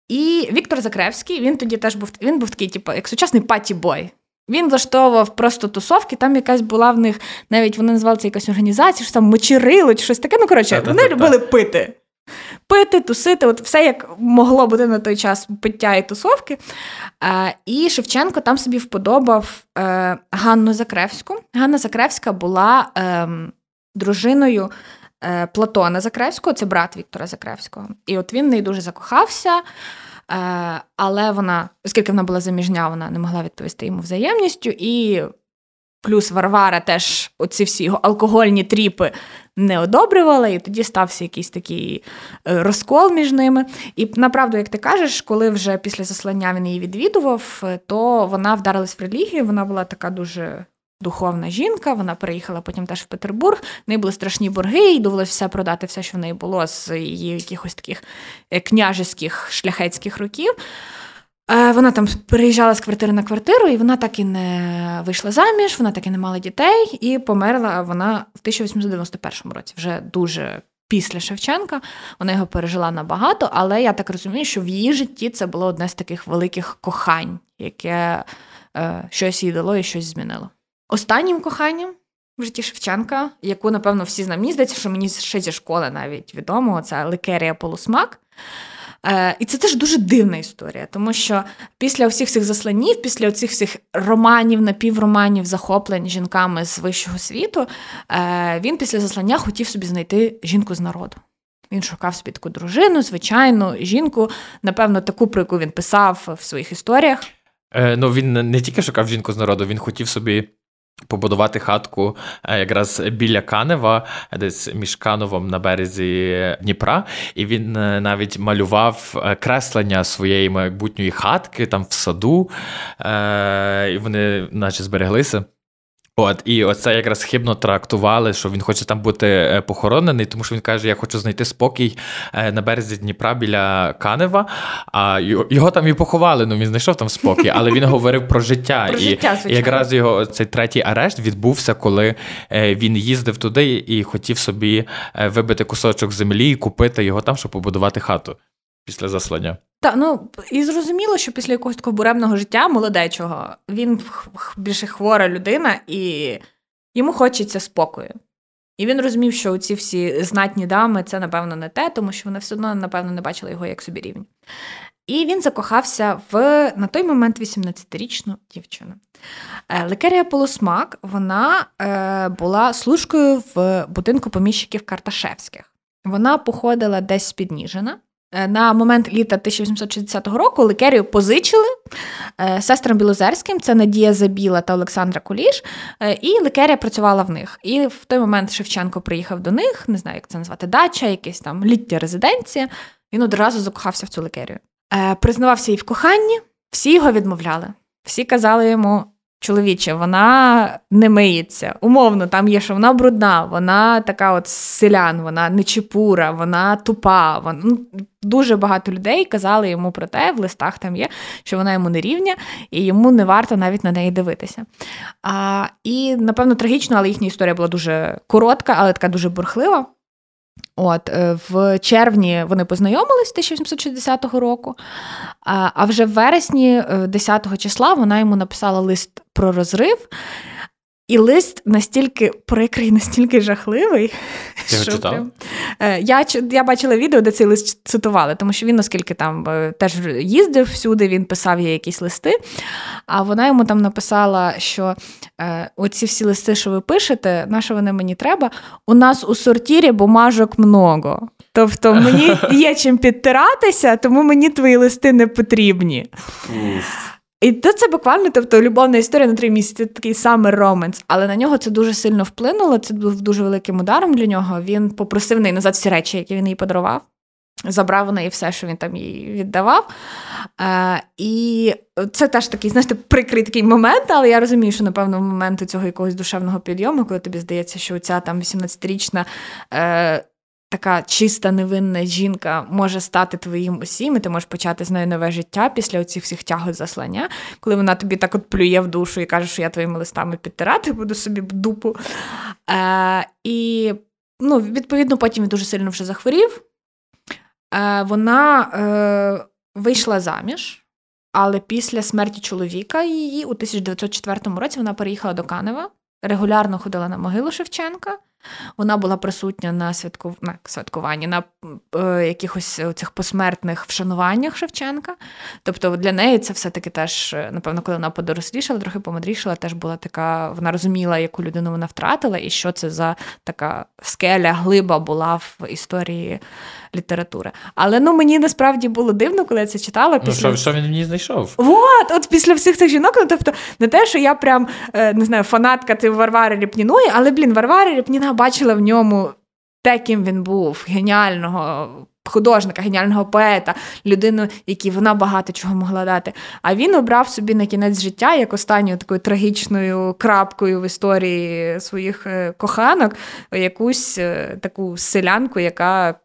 І Віктор Закревський, він тоді теж був він був такий, типу, як сучасний паті-бой. Він влаштовував просто тусовки, там якась була в них, навіть вони називали це якась організація, що там мочерило, чи щось таке. Ну, коротше, вони любили пити. Пити, тусити, от все як могло бути на той час пиття і тусовки. Е, І Шевченко там собі вподобав е, Ганну Закревську. Ганна Закревська була е, дружиною е, Платона Закревського, це брат Віктора Закревського. І от він неї дуже закохався. Але вона, оскільки вона була заміжня, вона не могла відповісти йому взаємністю. І плюс Варвара теж оці всі його алкогольні тріпи не одобрювала, і тоді стався якийсь такий е, розкол між ними. І направду, як ти кажеш, коли вже після заслання він її відвідував, е, то вона вдарилась в релігію, вона була така дуже. Духовна жінка, вона переїхала потім теж в Петербург. В неї були страшні борги, і довелося все продати, все, що в неї було з її якихось таких е, княжеських шляхетських років. Е, вона там переїжджала з квартири на квартиру, і вона так і не вийшла заміж, вона так і не мала дітей, і померла вона в 1891 році, вже дуже після Шевченка. Вона його пережила набагато, але я так розумію, що в її житті це було одне з таких великих кохань, яке е, щось їй дало і щось змінило. Останнім коханням в житті Шевченка, яку, напевно, всі знають. Мені здається, що мені ще зі школи навіть відомо, це Ликерія Полусмак. Е, І це теж дуже дивна історія, тому що після всіх цих засланів, після цих всіх романів, напівроманів, захоплень жінками з вищого світу, е, він після заслання хотів собі знайти жінку з народу. Він шукав собі таку дружину, звичайну жінку, напевно, таку, про яку він писав в своїх історіях. Е, Ну він не тільки шукав жінку з народу, він хотів собі побудувати хатку е, якраз біля Канева, десь між Кановом на березі Дніпра, і він е, навіть малював е, креслення своєї майбутньої хатки там в саду, і вони, наче, збереглися. От, і оце якраз хибно трактували, що він хоче там бути е, похоронений, тому що він каже: Я хочу знайти спокій е, на березі Дніпра біля Канева. А його там і поховали. Ну він знайшов там спокій, але він говорив про життя. Про і, життя, і якраз його цей третій арешт відбувся, коли е, він їздив туди і хотів собі вибити кусочок землі і купити його там, щоб побудувати хату після заслання. Так, ну і зрозуміло, що після якогось такого буремного життя молодечого він більше хвора людина, і йому хочеться спокою. І він розумів, що ці всі знатні дами це, напевно, не те, тому що вони все одно, напевно, не бачили його як собі рівні. І він закохався в на той момент 18-річну дівчину. Е, Лекерія Полусмак вона е, була служкою в будинку поміщиків Карташевських. Вона походила десь з Підніжина. Е, на момент літа 1860 року Ликерію позичили е, сестрам Білозерським, це Надія Забіла та Олександра Куліш, е, і Ликерія працювала в них. І в той момент Шевченко приїхав до них, не знаю, як це назвати, дача, якась там літня резиденція. Він одразу закохався в цю Ликерію. Признавався їй в коханні, всі його відмовляли. Всі казали йому: Чоловіче, вона не миється. Умовно, там є, що вона брудна, вона така от селян, вона нечепура, вона тупа. Вона... Ну, дуже багато людей казали йому про те, в листах там є, що вона йому не рівня, і йому не варто навіть на неї дивитися. А, І, напевно, трагічно, але їхня історія була дуже коротка, але така дуже бурхлива. От, е, В червні вони познайомились 1860 року, а вже в вересні, 10 е, числа, вона йому написала лист про розрив. І лист настільки прикрий, настільки жахливий. Ти читав? Прям... Е, я я бачила відео, де цей лист цитували, тому що він, оскільки там е, теж їздив всюди, він писав їй якісь листи. А вона йому там написала, що е, оці всі листи, що ви пишете, на що вони мені треба? У нас у сортірі бумажок много. Тобто мені <laughs> є чим підтиратися, тому мені твої листи не потрібні. І то це буквально, тобто, любовна історія на три місяці, це такий саме роменс. Але на нього це дуже сильно вплинуло. Це був дуже великим ударом для нього. Він попросив неї назад всі речі, які він їй подарував. Забрав у неї все, що він там їй віддавав. Е, І це теж такий, знаєте, прикрий такий момент, але я розумію, що, напевно, в момент цього якогось душевного підйому, коли тобі здається, що ця там 18-річна. Е, така чиста невинна жінка може стати твоїм усім, і ти можеш почати з нею нове життя після оцих всіх тягот заслання, коли вона тобі так от плює в душу і каже, що я твоїми листами підтирати буду собі дупу. Е, І ну, відповідно, потім він дуже сильно вже захворів. Е, Вона е, вийшла заміж. Але після смерті чоловіка її у 1904 році вона переїхала до Канева, регулярно ходила на могилу Шевченка. Вона була присутня на святку... на святкуванні, на е, якихось цих посмертних вшануваннях Шевченка. Тобто для неї це все-таки теж, напевно, коли вона подорослішала, трохи помудрішала, теж була така, вона розуміла, яку людину вона втратила, і що це за така скеля, глиба була в історії літератури. Але ну мені насправді було дивно, коли я це читала. Ну, після... Ну, що, що він мені знайшов? От, от після всіх цих жінок, ну тобто, не те, що я прям е, не знаю, фанатка ти Варвари Ріпніної, але, блін, Варвара Ріпніна бачила в ньому те, ким він був, геніального. Художника, геніального поета, людину, якій вона багато чого могла дати. А він обрав собі на кінець життя як останньою такою трагічною крапкою в історії своїх е, коханок якусь е, таку селянку, яка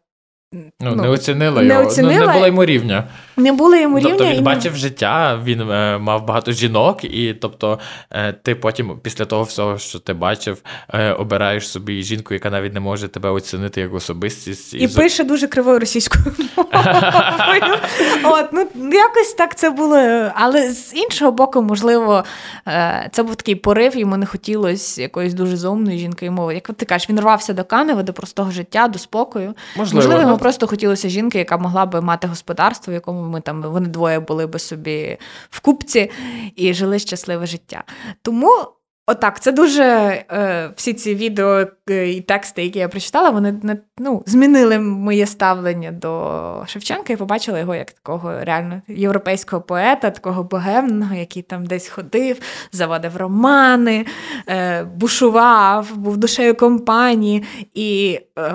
Ну, ну, Не оцінила не його, оцінила. Ну, не було йому рівня. Не було йому тобто рівня. Тобто він не... бачив життя, він е, мав багато жінок, і тобто е, ти потім, після того всього, що ти бачив, е, обираєш собі жінку, яка навіть не може тебе оцінити як особистість. І, і пише дуже кривою російською мовою. <laughs> От, ну, Якось так це було. Але з іншого боку, можливо, е, це був такий порив, йому не хотілося якоїсь дуже зумної жінки мови. Як ти кажеш, він рвався до Канева, до простого життя, до спокою. Можливо, можливо йому просто хотілося жінки, яка могла би мати господарство, в якому ми там вони двоє були би собі в купці і жили щасливе життя. Тому. Отак, це дуже е, всі ці відео е, і тексти, які я прочитала, вони ну, змінили моє ставлення до Шевченка і побачила його як такого реально європейського поета, такого богемного, який там десь ходив, заводив романи, е, бушував, був душею компанії. І е,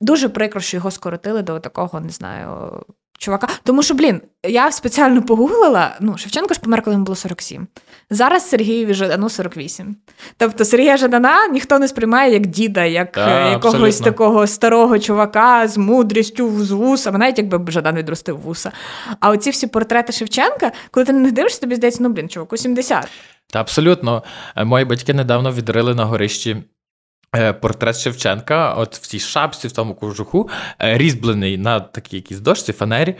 дуже прикро, що його скоротили до такого, не знаю чувака. Тому що, блін, я спеціально погуглила. Ну, Шевченко ж помер, коли йому було 47. Зараз Сергієві Жадану 48. Тобто Сергія Жадана ніхто не сприймає як діда, як да, якогось абсолютно. такого старого чувака з мудрістю, з вусами, навіть якби Жадан відростив вуса. А оці всі портрети Шевченка, коли ти на них дивишся, тобі здається, ну блін, чуваку 70. Та абсолютно. Мої батьки недавно відрили на горищі Е, портрет Шевченка, от в цій шапці, в тому кожуху, е, різьблений на такій якійсь дошці, фанері.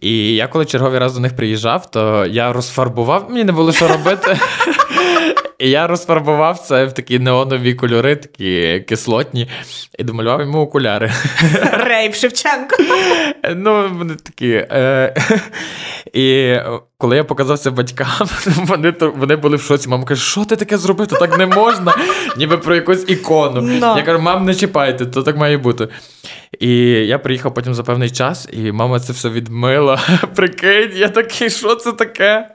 І я коли черговий раз до них приїжджав, то я розфарбував, мені не було що робити. <laughs> І я розфарбував це в такі неонові кольори, такі кислотні, і домалював йому окуляри. <laughs> Рейв Шевченко. Ну, вони такі. Е, <laughs> І коли я показав це батькам, <laughs> вони вони були в шоці. Мама каже, що ти таке зробив? То так не можна, ніби про якусь ікону. No. Я кажу, мам, не чіпайте, то так має бути. І я приїхав потім за певний час, і мама це все відмила. <laughs> Прикинь, я такий, що це таке?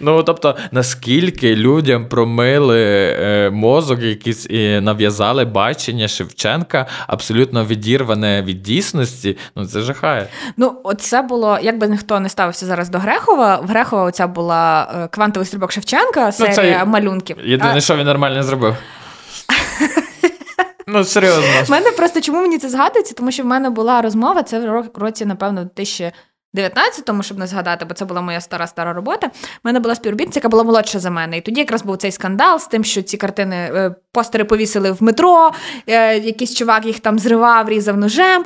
Ну, тобто, наскільки людям промили е, мозок, якісь і нав'язали бачення Шевченка, абсолютно відірване від дійсності, ну це жахає. Ну, це було, якби ніхто не ставився зараз до Грехова. В Грехова оця була е, квантовий стрибок Шевченка, серія ну, це малюнків. Єдине, а... що він нормально зробив. Ну, серйозно. У мене просто чому мені це згадується? Тому що в мене була розмова, це в році, напевно, 2019-му, щоб не згадати, бо це була моя стара стара робота. У мене була співробітниця, яка була молодша за мене. І тоді якраз був цей скандал з тим, що ці картини е, постери повісили в метро, е, якийсь чувак їх там зривав, різав ножем.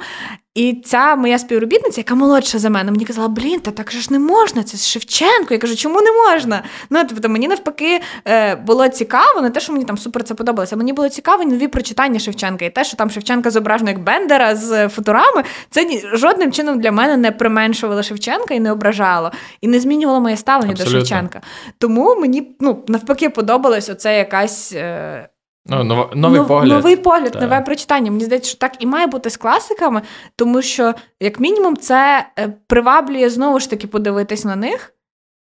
І ця моя співробітниця, яка молодша за мене, мені казала, блін, та так же ж не можна, це Шевченко. Я кажу, чому не можна? Ну, тобто, мені навпаки е, було цікаво, не те, що мені там супер це подобалося. Мені було цікаво нові прочитання Шевченка. І те, що там Шевченка зображено як Бендера з футурами, це жодним чином для мене не применшувало Шевченка і не ображало, і не змінювало моє ставлення Абсолютно. до Шевченка. Тому мені ну, навпаки подобалось оце якась. Ну, нов, новий Нов, погляд. Новий погляд, так. нове прочитання. Мені здається, що так і має бути з класиками, тому що, як мінімум, це е, приваблює знову ж таки подивитись на них.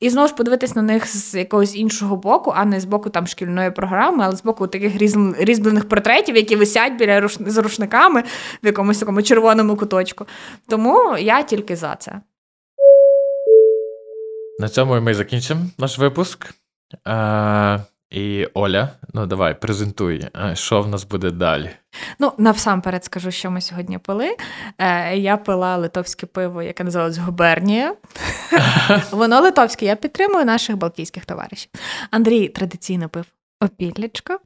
І знову ж подивитись на них з якогось іншого боку, а не з боку там шкільної програми, але з боку таких різьблених портретів, які висять біля руш... з рушниками в якомусь такому червоному куточку. Тому я тільки за це. На цьому ми закінчимо наш випуск. Е, і Оля, ну давай, презентуй, що в нас буде далі. Ну, насамперед скажу, що ми сьогодні пили. Е, Я пила литовське пиво, яке називалось Губернія. <laughs> Воно литовське, я підтримую наших балтійських товаришів. Андрій традиційно пив опітлічко.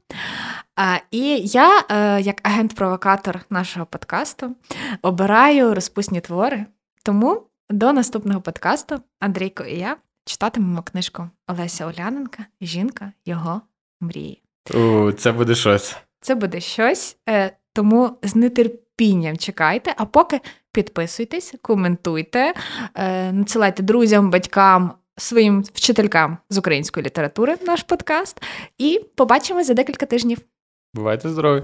А, І я, е, як агент-провокатор нашого подкасту, обираю розпусні твори. Тому до наступного подкасту Андрійко і я читатимемо книжку Олеся Оляненка Жінка його мрії. У, Це буде щось. Це буде щось, е, тому з нетерпінням чекайте, а поки підписуйтесь, коментуйте, е, надсилайте друзям, батькам, своїм вчителькам з української літератури наш подкаст. І побачимось за декілька тижнів. Бувайте здорові!